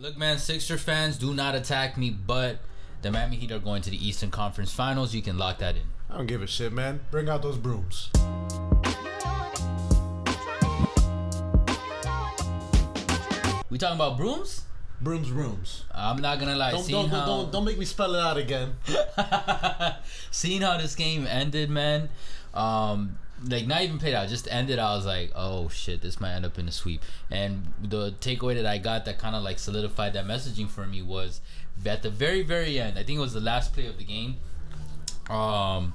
Look, man, Sixer fans, do not attack me, but the Miami Heat are going to the Eastern Conference Finals. You can lock that in. I don't give a shit, man. Bring out those brooms. We talking about brooms? Brooms, brooms. I'm not gonna lie. Don't, don't, how don't, don't make me spell it out again. seeing how this game ended, man. Um, like not even played out, just ended. I was like, oh shit, this might end up in a sweep. And the takeaway that I got that kind of like solidified that messaging for me was at the very very end. I think it was the last play of the game. Um,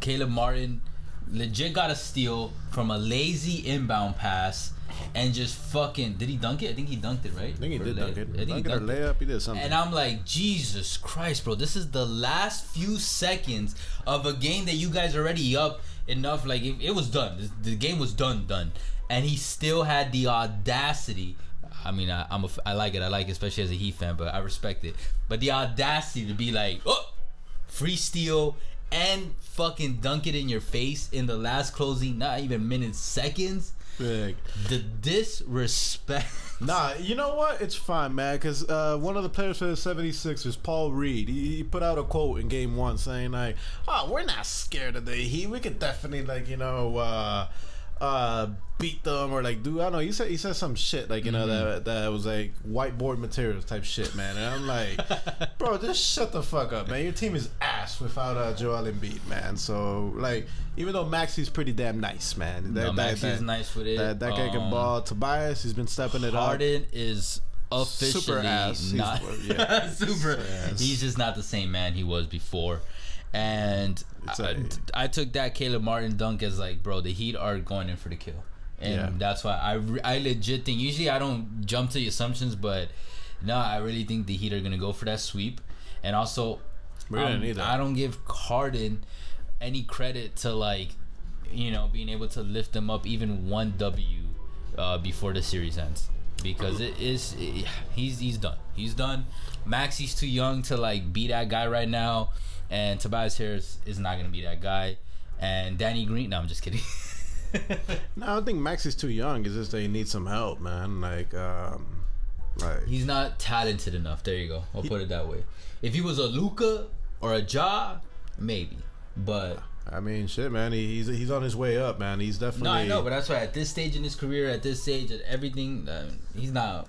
Caleb Martin legit got a steal from a lazy inbound pass and just fucking did he dunk it? I think he dunked it, right? I think he Or did lay- dunk it. I think he Dunk it or dunked it. layup. He did something. And I'm like, Jesus Christ, bro! This is the last few seconds of a game that you guys already up enough. Like it, it was done. The game was done, done. And he still had the audacity. I mean, I, I'm a, I like it. I like it, especially as a Heat fan, but I respect it. But the audacity to be like, oh, free steal and fucking dunk it in your face in the last closing, not even minutes, seconds. Big. The disrespect. Nah, you know what? It's fine, man. Because uh, one of the players for the 76ers, Paul Reed, he, he put out a quote in game one saying, like, oh, we're not scared of the Heat. We could definitely, like, you know, uh, uh, beat them or, like, do, I don't know. He said, he said some shit, like, you know, that, that was, like, whiteboard materials type shit, man. And I'm like, bro, just shut the fuck up, man. Your team is ass without uh, Joel Embiid, man. So, like, even though Maxey's pretty damn nice, man. No, Maxey's that, nice with it. That, that guy can Um, ball. Tobias, he's been stepping it up. Harden is officially Super ass. He's- yeah. super. Ass. He's just not the same man he was before. And I, took that Caleb Martin dunk as like, bro, the Heat are going in for the kill, and Yeah. that's why I re- I legit think. Usually I don't jump to the assumptions, but no, I really think the Heat are gonna go for that sweep, and also. We're gonna um, need that. I don't give Harden any credit to like, you know, being able to lift them up even one W uh, before the series ends because it is he's he's done. He's done. Maxey's too young to like be that guy right now, and Tobias Harris is not gonna be that guy. And Danny Green, no, I'm just kidding. No, I don't think Max is too young. It's just they need some help, man. Like, um, like he's not talented enough. There you go. I'll put it that way. If he was a Luka or a Ja, maybe. But I mean, shit, man. He, he's he's on his way up, man. He's definitely. no, I know. But that's why at this stage in his career, at this stage, at everything, uh, he's not.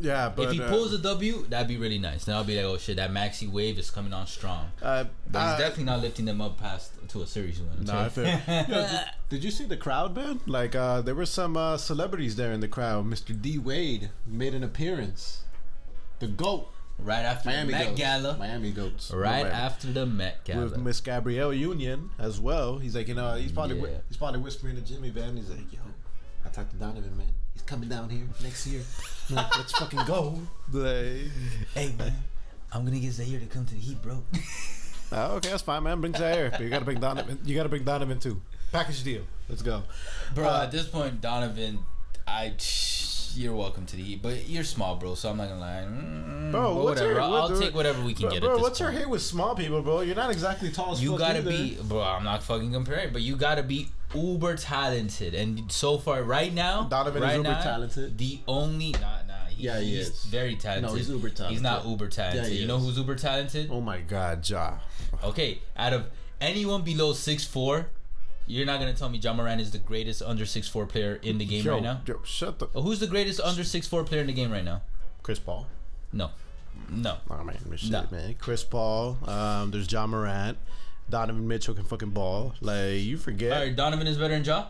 Yeah, but if he uh, pulls a W, that'd be really nice. Then I'll be like, oh shit, that Maxey wave is coming on strong. uh, But he's uh, definitely not lifting them up past to a series win. No, I feel. Yo, did, did you see the crowd, man? Like, uh, there were some uh, celebrities there in the crowd. Mr. D Wade made an appearance. The goat, right after Miami the Met Goats. Gala. Miami Goats. Right Right. after the Met Gala. with Miss Gabrielle Union as well. He's like, you know, he's probably whi- Yeah. he's probably whispering to Jimmy Van. He's like, yo, I talked to Donovan, man. He's coming down here next year. Like, Let's fucking go. Like, hey man, I'm gonna get Zaire to come to the Heat, bro. oh, okay, that's fine, man. Bring Zaire, but you gotta bring Donovan. You gotta bring Donovan too. Package deal. Let's go. bro, Uh, at this point, Donovan, I. You're welcome to the Heat, but you're small, bro. So I'm not gonna lie, Mm, Bro, whatever. your, I'll, take whatever we can bro, get. Bro, at this what's your hate with small people, bro? You're not exactly tall as You gotta either. be, bro. I'm not fucking comparing, but you gotta be uber talented. And so far, right now, Donovan is right uber now, talented. The only, nah, nah. He, Yeah, he he's is. very talented. No, he's uber talented. He's not uber talented. Yeah, you know who's uber talented? Oh my God, Ja. Okay, out of anyone below six four, you're not gonna tell me Ja Morant is the greatest under six four player in the game yo, right now. yo, shut the Oh, who's the greatest under six four player in the game right now? Chris Paul. No, no. Oh man, shit, Nah. man. Chris Paul. Um, there's Ja Morant. Donovan Mitchell can fucking ball. Like you forget. All right, Donovan is better than Ja.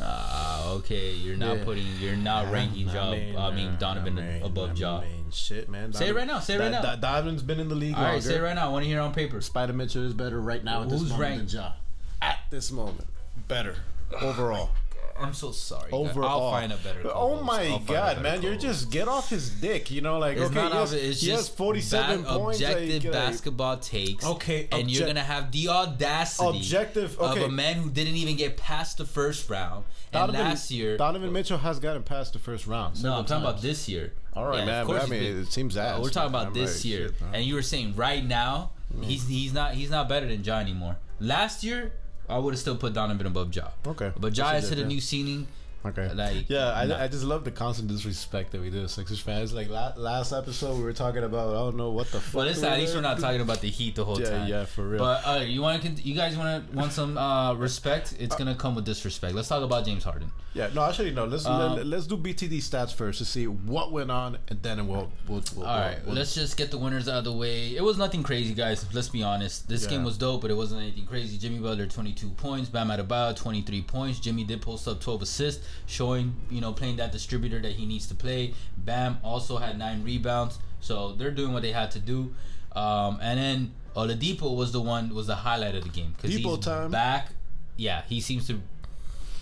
Ah, okay. You're not Yeah. putting. You're not ranking Ja. I mean, Donovan I mean, above mean, shit, man. Say it right now, say it right now. Da- Donovan's been in the league All right, say it right now. I want to hear on paper. Spida Mitchell is better right now at this Who's moment ranked? than Ja. At this moment, better overall. I'm so sorry. Overall, I'll find a better. Oh my I'll find a god, man! You're just get off his dick. You know, like It's okay, not he has, it. It's he has just 47 ba- points. Objective like, like, basketball takes. Okay, and you're gonna have the audacity Objective, of a man who didn't even get past the first round. And Donovan, last year, Donovan Mitchell has gotten past the first round. no, I'm talking about this year. All right, Yeah, of man. course I mean, been- it seems ass. Uh, we're talking about I'm this like, year, shit, and you were saying right now he's he's not he's not better than John anymore. Last year, I would have still put Donovan above Ja. Okay. but Ja has hit a new ceiling. Okay. Like, yeah, I, nah. I just love the constant disrespect that we do as Sixers fans. Like la- last episode, we were talking about I don't know what the fuck. Well, listen, we at least were- we're not talking about the Heat the whole Yeah, time. yeah, for real. But uh, you want to, you guys want to want some uh, respect? It's gonna come with disrespect. Let's talk about James Harden. yeah, no, actually, no. Let's Um, let, us do BTD stats first to see what went on, and then we'll we'll. we'll All right, we'll, let's just get the winners out of the way. It was nothing crazy, guys. Let's be honest. This Yeah. game was dope, but it wasn't anything crazy. Jimmy Butler, 22 points. Bam Adebayo, 23 points. Jimmy did post up 12 assists, showing you know playing that distributor that he needs to play. Bam also had nine rebounds, so they're doing what they had to do. Um, and then Oladipo was the one was the highlight of the game because he's time. back. Yeah, he seems to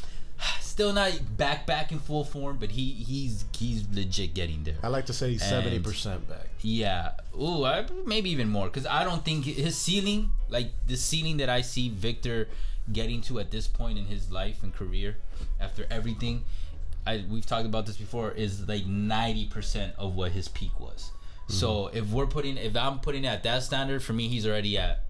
still not back back in full form, but he he's he's legit getting there. I like to say he's seventy percent back. Yeah. Ooh, I, maybe even more because I don't think his ceiling, like the ceiling that I see Victor getting to at this point in his life and career, after everything, I we've talked about this before, is like ninety percent of what his peak was. So if we're putting, if I'm putting it at that standard, for me, he's already at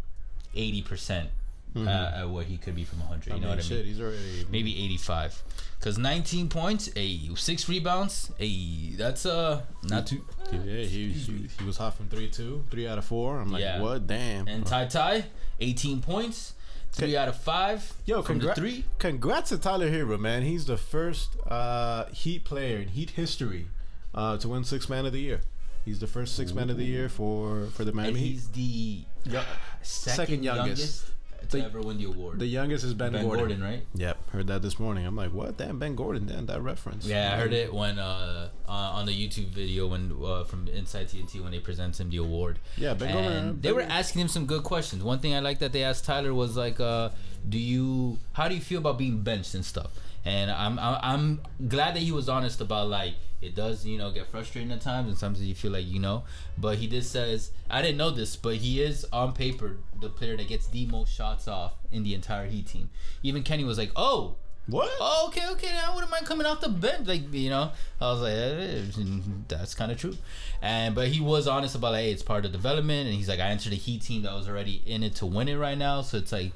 eighty percent uh, at what he could be from hundred. You know what I mean? he's already maybe 85 because 19 points a six rebounds a that's uh not too Yeah, he, he, he was hot from three two, three out of four. I'm like, Yeah. what? Damn. and Ty Ty 18 points three out of five Yo, from congra- the three congrats to Tyler Herro, man. He's the first uh, Heat player in Heat history uh, to win Six Man of the Year. He's the first Six Man of the Year for for the and Miami Heat. he's the Yeah. second, Second youngest, youngest. To ever win the award The youngest is Ben, Ben Gordon. Gordon. right Yep, heard that this morning. I'm like, what? Damn, Ben Gordon. Damn, that reference. yeah I heard it when uh, uh on the YouTube video when uh, from Inside TNT when they present him the award Yeah, Ben Gordon. and they were asking him some good questions. One thing I like that they asked Tyler was like, uh, "Do you? How do you feel about being benched and stuff?" And I'm I'm, I'm glad that he was honest about like it does you know get frustrating at times and sometimes you feel like you know. But he did says I didn't know this, but he is on paper the player that gets the most shots off in the entire Heat team. Even Kenny was like, "Oh." What? Oh, okay, okay. I wouldn't mind coming off the bench, like you know. I was like, eh, that's kind of true, and but he was honest about like, hey, it's part of development, and he's like, I entered a Heat team that was already in it to win it right now, so it's like,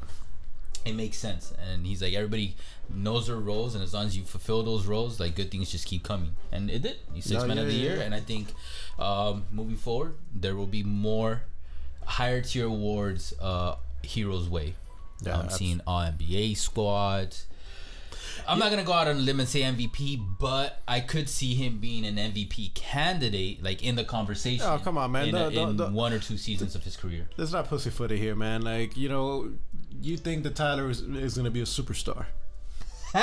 it makes sense, and he's like, everybody knows their roles, and as long as you fulfill those roles, like good things just keep coming, and it did. He's six No, man yeah, of the yeah, year, yeah. and I think um, moving forward, there will be more higher tier awards, uh, heroes way. Yeah, I'm seeing all NBA squads. I'm not gonna go out on a limb and say MVP, but I could see him being an MVP candidate, like in the conversation. Oh, come on, man. In, The- a- the- in the- one or two seasons of his career. Let's not pussyfooty here, man. Like, you know, you think that Tyler is, is going to be a superstar.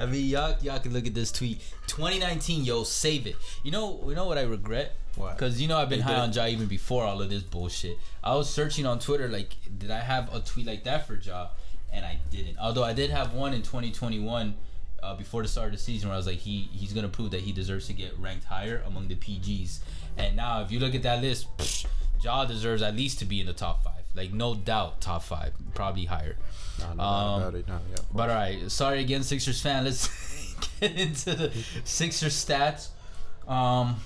I mean, y'all, y'all can look at this tweet. 2019, yo, save it. You know, you know what I regret? What? Because you know I've been They high did. on Ja even before all of this bullshit. I was searching on Twitter, like, did I have a tweet like that for Ja? And I didn't. Although I did have one in 2021, uh, before the start of the season, where I was like, he he's gonna prove that he deserves to get ranked higher among the PGs. And now, if you look at that list, psh, Ja deserves at least to be in the top five. Like, no doubt, top five, probably higher. No, no Um, about it. No, yeah, But all right, sorry again, Sixers fan. Let's get into the Sixers stats. Um,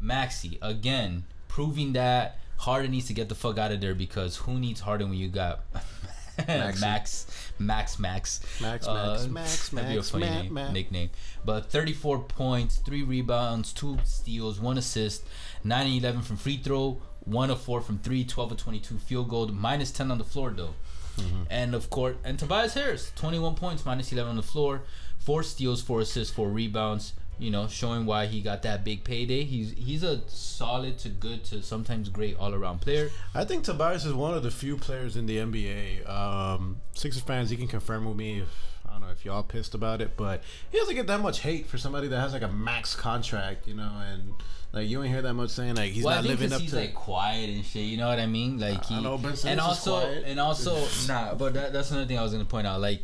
Maxey again proving that Harden needs to get the fuck out of there because who needs Harden when you got Maxey. Max, Max, Max, Max, Uh, Max, Max, That'd be a Max, funny Matt, name, Matt. nickname. But 34 points, three rebounds, two steals, one assist, 9 and 11 from free throw, one of four from three, 12 of 22 field goal, minus 10 on the floor though. Mm-hmm. And of course, and Tobias Harris, 21 points, minus 11 on the floor, four steals, four assists, four rebounds. You know, showing why he got that big payday. He's he's a solid to good to sometimes great all around player. I think Tobias is one of the few players in the NBA. Um, Sixers fans, you can confirm with me if I don't know if y'all pissed about it, but he doesn't get that much hate for somebody that has like a max contract, you know, and like you don't hear that much saying like he's well, I not think living up he's to. like quiet and shit. You know what I mean? Like he know Ben Simmons and also and also nah. But that, that's another thing I was gonna point out. Like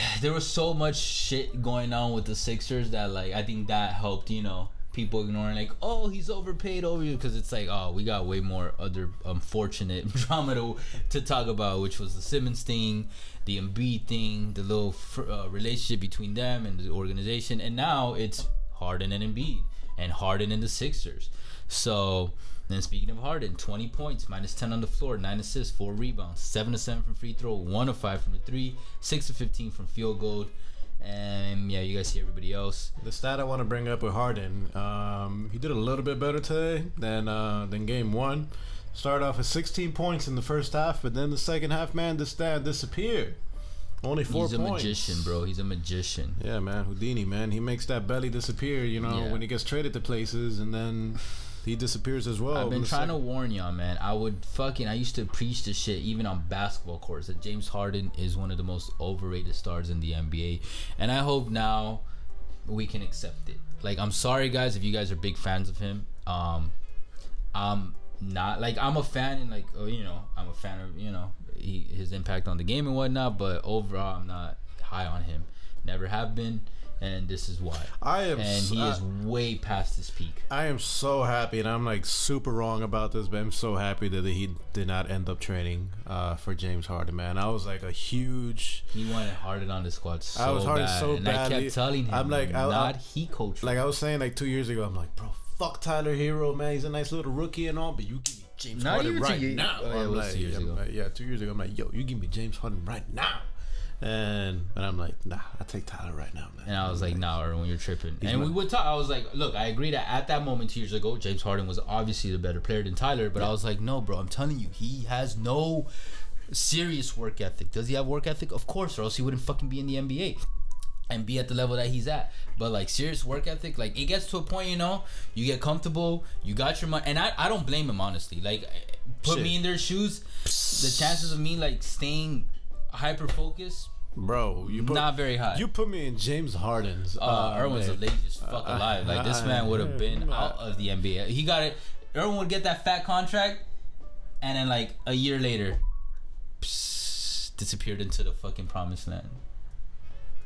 there was so much shit going on with the Sixers that like I think that helped. You know. People ignoring like, oh, he's overpaid over you because it's like, oh, we got way more other unfortunate drama to, to talk about, which was the Simmons thing, the Embiid thing, the little uh, relationship between them and the organization, and now it's Harden and Embiid and Harden and the Sixers. So then speaking of Harden, 20 points, minus 10 on the floor, 9 assists, 4 rebounds, 7 to 7 from free throw, 1 to 5 from the 3, 6 to 15 from field goal. And yeah, you guys see everybody else. The stat I want to bring up with Harden, um, he did a little bit better today than uh, than game one. Started off with 16 points in the first half, but then the second half, man, the stat disappeared. Only four He's a points. magician, bro. He's a magician. Yeah, man, Houdini, man, he makes that belly disappear. You know, Yeah. when he gets traded to places, and then he disappears as well. I've been trying to warn y'all, man. I would fucking. I used to preach this shit even on basketball courts that James Harden is one of the most overrated stars in the NBA, and I hope now we can accept it. Like, I'm sorry, guys, if you guys are big fans of him. Um, I'm not like I'm a fan and like oh, you know I'm a fan of you know he, his impact on the game and whatnot, but overall I'm not high on him. Never have been, and this is why. I am. And he is way past his peak. I am so happy, and I'm like super wrong about this, but I'm so happy that he did not end up training uh, for James Harden, man. I was like a huge, He wanted Harden on the squad so I was Harden bad, so and I kept telling him, I'm like, I- not I- he coach. like I was saying like two years ago. I'm like, bro, fuck Tyler Herro, man. He's a nice little rookie and all, but you give me James Not Harden right now. oh, yeah, I'm like, two years I'm ago. like, yeah, two years ago. I'm like, yo, you give me James Harden right now, and and I'm like, nah, I take Tyler right now, man. and I was like, nah, Erwin, you're tripping. And my- we would talk. I was like, look, I agree that at that moment two years ago, James Harden was obviously the better player than Tyler. But I was like, no, bro, I'm telling you, he has no serious work ethic. Does he have work ethic? Of course, or else he wouldn't fucking be in the NBA. and be at the level that he's at. But like serious work ethic, like it gets to a point, you know, you get comfortable, you got your money, and I, I don't blame him honestly. Like put Shit. me in their shoes, the chances of me like staying hyper focused, bro. You put, not very high. You put me in James Harden's. uh, Irwin's the man. laziest fuck Uh, alive. Like this uh, man would uh, have been uh, out of the NBA. He got it. Irwin would get that fat contract, and then like a year later, psst, disappeared into the fucking promised land.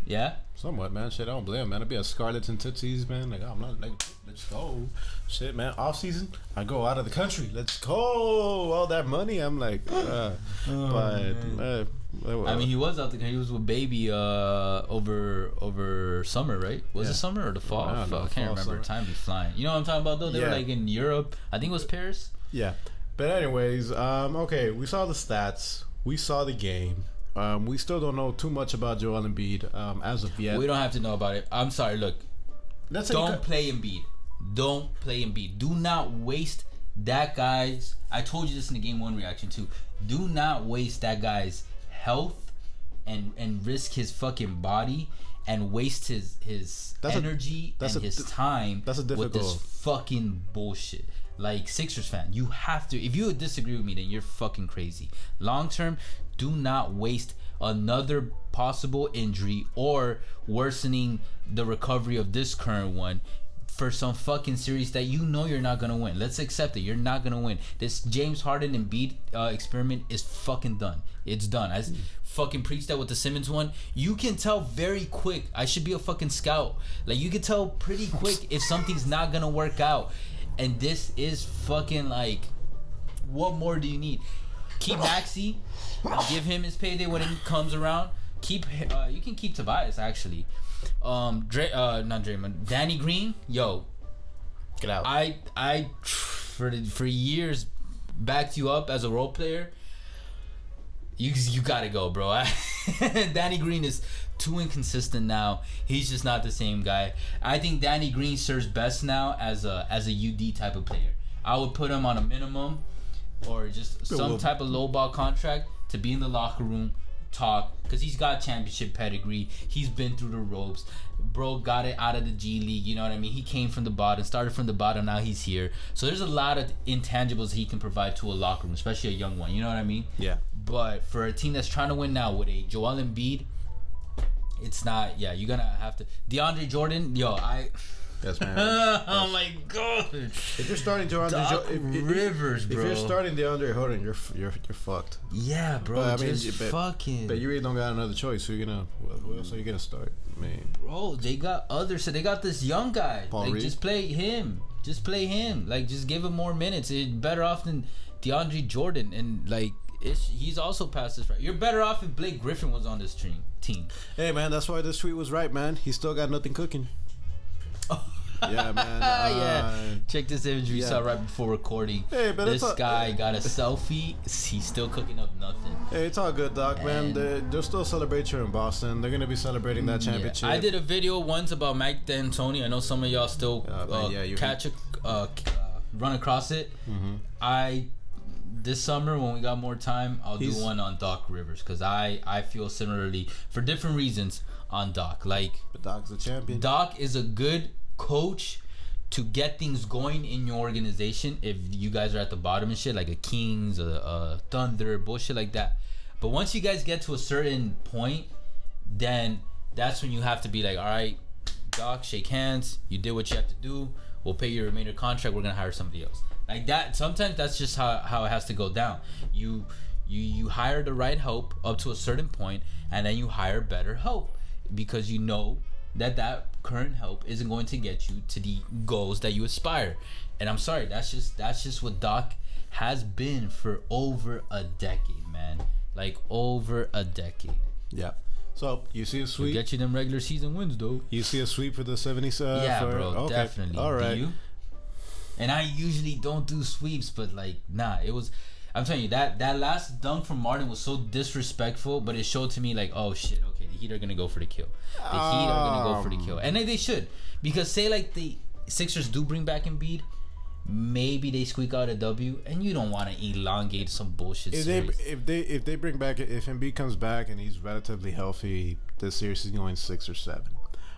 Yeah. Somewhat, man. Shit, I don't blame man. I'd be a Scarlett's and Tootsies, man. Like, I'm not like, let's go. Shit, man. Off season, I go out of the country. Let's go. All that money, I'm like, uh, but uh, Oh, I mean, he was out there. He was with baby uh, over over summer, right? Was Yeah. it summer or the fall? I know, I can't remember. summer. Time be flying. You know what I'm talking about though? They were like in Europe. I think it was Paris. yeah. But anyways, um, okay, we saw the stats. We saw the game. Um, we still don't know too much about Joel Embiid um, as of yet. We don't have to know about it. I'm sorry. Look, Let's don't cut- play Embiid. Don't play Embiid. Do not waste that guy's. I told you this in the game one reaction too. Do not waste that guy's health and and risk his fucking body and waste his his That's a- energy that's and a his time that's a with this fucking bullshit. Like Sixers fan, you have to. If you disagree with me, then you're fucking crazy. Long term, do not waste another possible injury or worsening the recovery of this current one for some fucking series that you know you're not gonna win. Let's accept it. You're not gonna win. This James Harden and Embiid uh, experiment is fucking done. It's done. I fucking preached that with the Simmons one. You can tell very quick. I should be a fucking scout. Like you can tell pretty quick if something's not gonna work out. And this is fucking like, what more do you need? Keep Maxey. Give him his payday when it comes around. Keep uh, you can keep Tobias actually. Um, Dre, uh, not Draymond, Danny Green. Yo, get out. I I for for years backed you up as a role player. You you gotta go, bro. I, Danny Green is too inconsistent now. He's just not the same guy. I think Danny Green serves best now as a as a UD type of player. I would put him on a minimum or just some type of low ball contract to be in the locker room, talk because he's got championship pedigree. He's been through the ropes. Bro got it out of the G League. You know what I mean? He came from the bottom, started from the bottom. Now he's here. So there's a lot of intangibles he can provide to a locker room, especially a young one. You know what I mean? yeah. But for a team that's trying to win now with a Joel Embiid, it's not. Yeah, you're gonna have to. DeAndre Jordan, yo, I. Yes, man. oh my god. If you're starting DeAndre, Doc Jo- if, if- Rivers, if bro. you're starting DeAndre Jordan, you're f- you're you're fucked. Yeah, bro. But, I mean, just but- fucking. But you really don't got another choice. Who you gonna? Who else are you gonna start? I mean, bro, they got others. So they got this young guy. Paul like, Reed? just play him. Just play him. Like, just give him more minutes. It's better off than DeAndre Jordan. And like, it's he's also past this right. You're better off if Blake Griffin was on this team. Team. hey man, that's why this tweet was right, man. He still got nothing cooking. yeah, man. yeah. Uh, Check this image we yeah. saw right before recording. Hey, but this it's a- guy got a selfie. He's still cooking up nothing. Hey, it's all good, Doc, man. And- They, they'll still celebrate you in Boston. They're gonna be celebrating that Yeah. championship. I did a video once about Mike D'Antoni. I know some of y'all still Yeah, man, uh, yeah, you- catch a uh, uh, run across it. Mm-hmm. I this summer when we got more time, I'll He's- do one on Doc Rivers because I I feel similarly for different reasons on Doc. Like But Doc's the champion. Doc is a good coach to get things going in your organization if you guys are at the bottom and shit, like a Kings, a, a Thunder, bullshit like that. But once you guys get to a certain point, then that's when you have to be like, all right, Doc, shake hands. You did what you have to do. We'll pay your remainder contract. We're gonna hire somebody else. Like that. Sometimes that's just how, how it has to go down. You you you hire the right help up to a certain point, and then you hire better help because you know that that current help isn't going to get you to the goals that you aspire. And I'm sorry, that's just that's just what Doc has been for over a decade, man. Like over a decade. Yeah. So you see a sweep. Get you them regular season wins though. You see a sweep for the 70s. Uh, yeah, for, bro, okay. definitely. All right. Do you? And I usually don't do sweeps, but like, nah, it was. I'm telling you that that last dunk from Martin was so disrespectful, but it showed to me like, oh shit, okay, the Heat are gonna go for the kill. The Heat are gonna go for the kill, and they, they should because say like the Sixers do bring back Embiid, maybe they squeak out a W, and you don't want to elongate some bullshit If they if they if they bring back if Embiid comes back and he's relatively healthy, this series is going six or seven.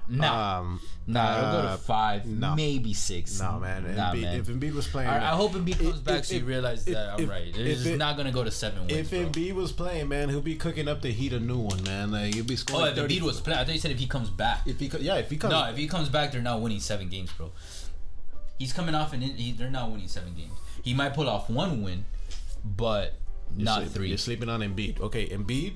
Nah, Um, nah, it'll go uh, to five, no. maybe six. No man. nah, Embiid, man. If Embiid was playing, I, I hope Embiid comes If- back if- so you realize if- that I'm right. It's it- not gonna go to seven wins. if bro. Embiid was playing, man, he'll be cooking up the Heat a new one, man. Like he'll be scoring. Oh, if 30 Embiid was playing, I thought you said if he comes back. If he, yeah, if he comes, No, if he comes back, they're not winning seven games, bro. He's coming off and he, they're not winning seven games. He might pull off one win, but you're not three. You're sleeping on Embiid. Okay, Embiid.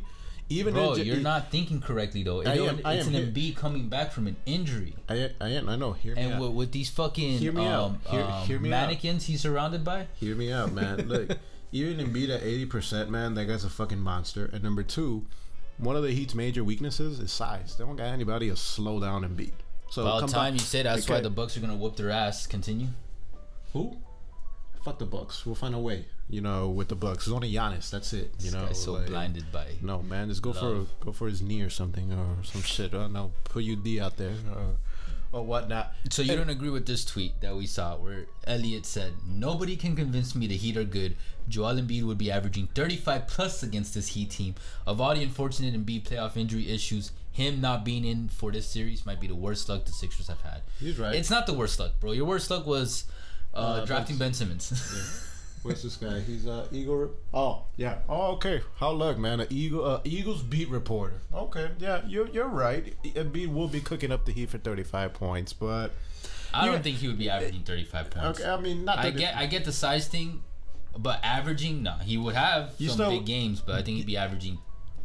Even Bro, you're not thinking correctly though. I It- am- I it's am an. Embiid coming back from an injury, I, I am. I know. Hear me and out. with, with these fucking Hear me out. um, Hear- um, hear me out. mannequins he's surrounded by. Hear me out, man. Look, even Embiid at eighty percent, man, that guy's a fucking monster. And number two, one of the Heat's major weaknesses is size. They don't got anybody to slow down Embiid. So About come time back- you say that's why the Bucks are gonna whoop their ass. Continue. Who? Fuck the Bucks. We'll find a way. You know, with the Bucks, it's only Giannis. That's it. You This know, guy's so like- blinded by. No, man, just go Love. for go for his knee or something or some shit. I don't know. Put UD out there or or whatnot. So you don't agree with this tweet that we saw where Elliot said, "Nobody can convince me the Heat are good. Joel Embiid would be averaging 35 plus against this Heat team. Of all the unfortunate Embiid playoff injury issues, him not being in for this series might be the worst luck the Sixers have had. He's right. It's not the worst luck, bro. Your worst luck was uh, Uh, drafting Ben Simmons. Where's this guy? He's uh Eagle. Oh yeah. Oh okay. How luck, man? An Eagle, uh, Eagles beat reporter. Okay. Yeah, you're you're right. Embiid will be cooking up the Heat for 35 points, but I don't think he would be averaging 35 points. okay. I mean, not. I get I get the size thing, but averaging, no, he would have You some still- big games, but I think he'd be averaging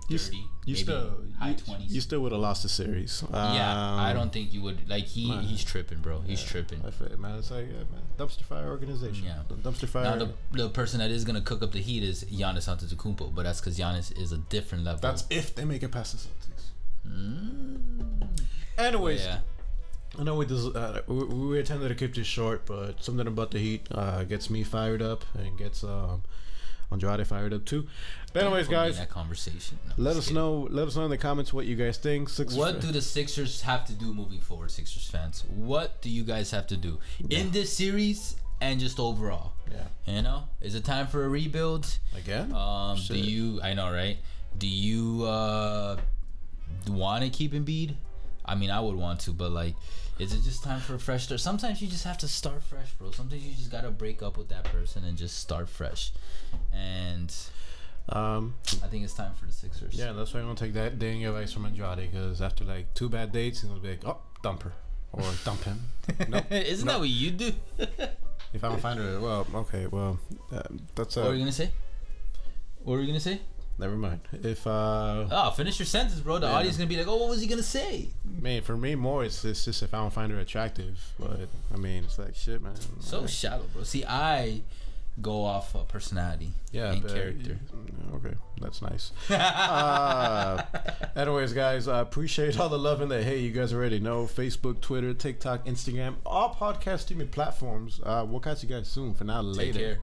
You, 30, you still high you, 20s. You still would have lost the series. Yeah, I Um, don't think you would. Like he, man. he's tripping, bro. He's tripping. I feel, man, it's like yeah, man, dumpster fire organization. Yeah. The dumpster fire. Now the the person that is gonna cook up the heat is Giannis Antetokounmpo, but that's because Giannis is a different level. That's if they make it past the Celtics. Mm. Anyways, yeah. I know we, des- uh, we we attempted to keep this short, but something about the Heat uh, gets me fired up and gets um, Andrade fired up too. But anyways, guys, that conversation. No, let us kidding. know. Let us know in the comments what you guys think. Six. What do the Sixers have to do moving forward, Sixers fans? What do you guys have to do in this series and just overall? yeah. You know, is it time for a rebuild? Again? Um, do you? I know, right? Do you uh want to keep Embiid? I mean, I would want to, but like, is it just time for a fresh start? Sometimes you just have to start fresh, bro. Sometimes you just gotta break up with that person and just start fresh. And um. I think it's time for the Sixers. Yeah, that's why I'm gonna take that Daniel advice from Andrade because after like two bad dates, he's gonna be like, "Oh, dump her or dump him." nope. Isn't that what you do? If I don't find her, well, okay, well, uh, that's what were uh, you gonna say? What were you gonna say? Never mind. If uh, Oh, finish your sentence, bro. The Yeah. audience gonna be like, "Oh, what was he gonna say?" man, for me, more it's, it's just if I don't find her attractive. But I mean, it's like shit, man. So shallow, bro. See, I go off uh, personality yeah, and but- character. Okay, that's nice. uh, anyways, guys, I appreciate all the love in there. Hey, you guys already know Facebook, Twitter, TikTok, Instagram, all podcast streaming platforms. Uh, we'll catch you guys soon. For now, Take later. care.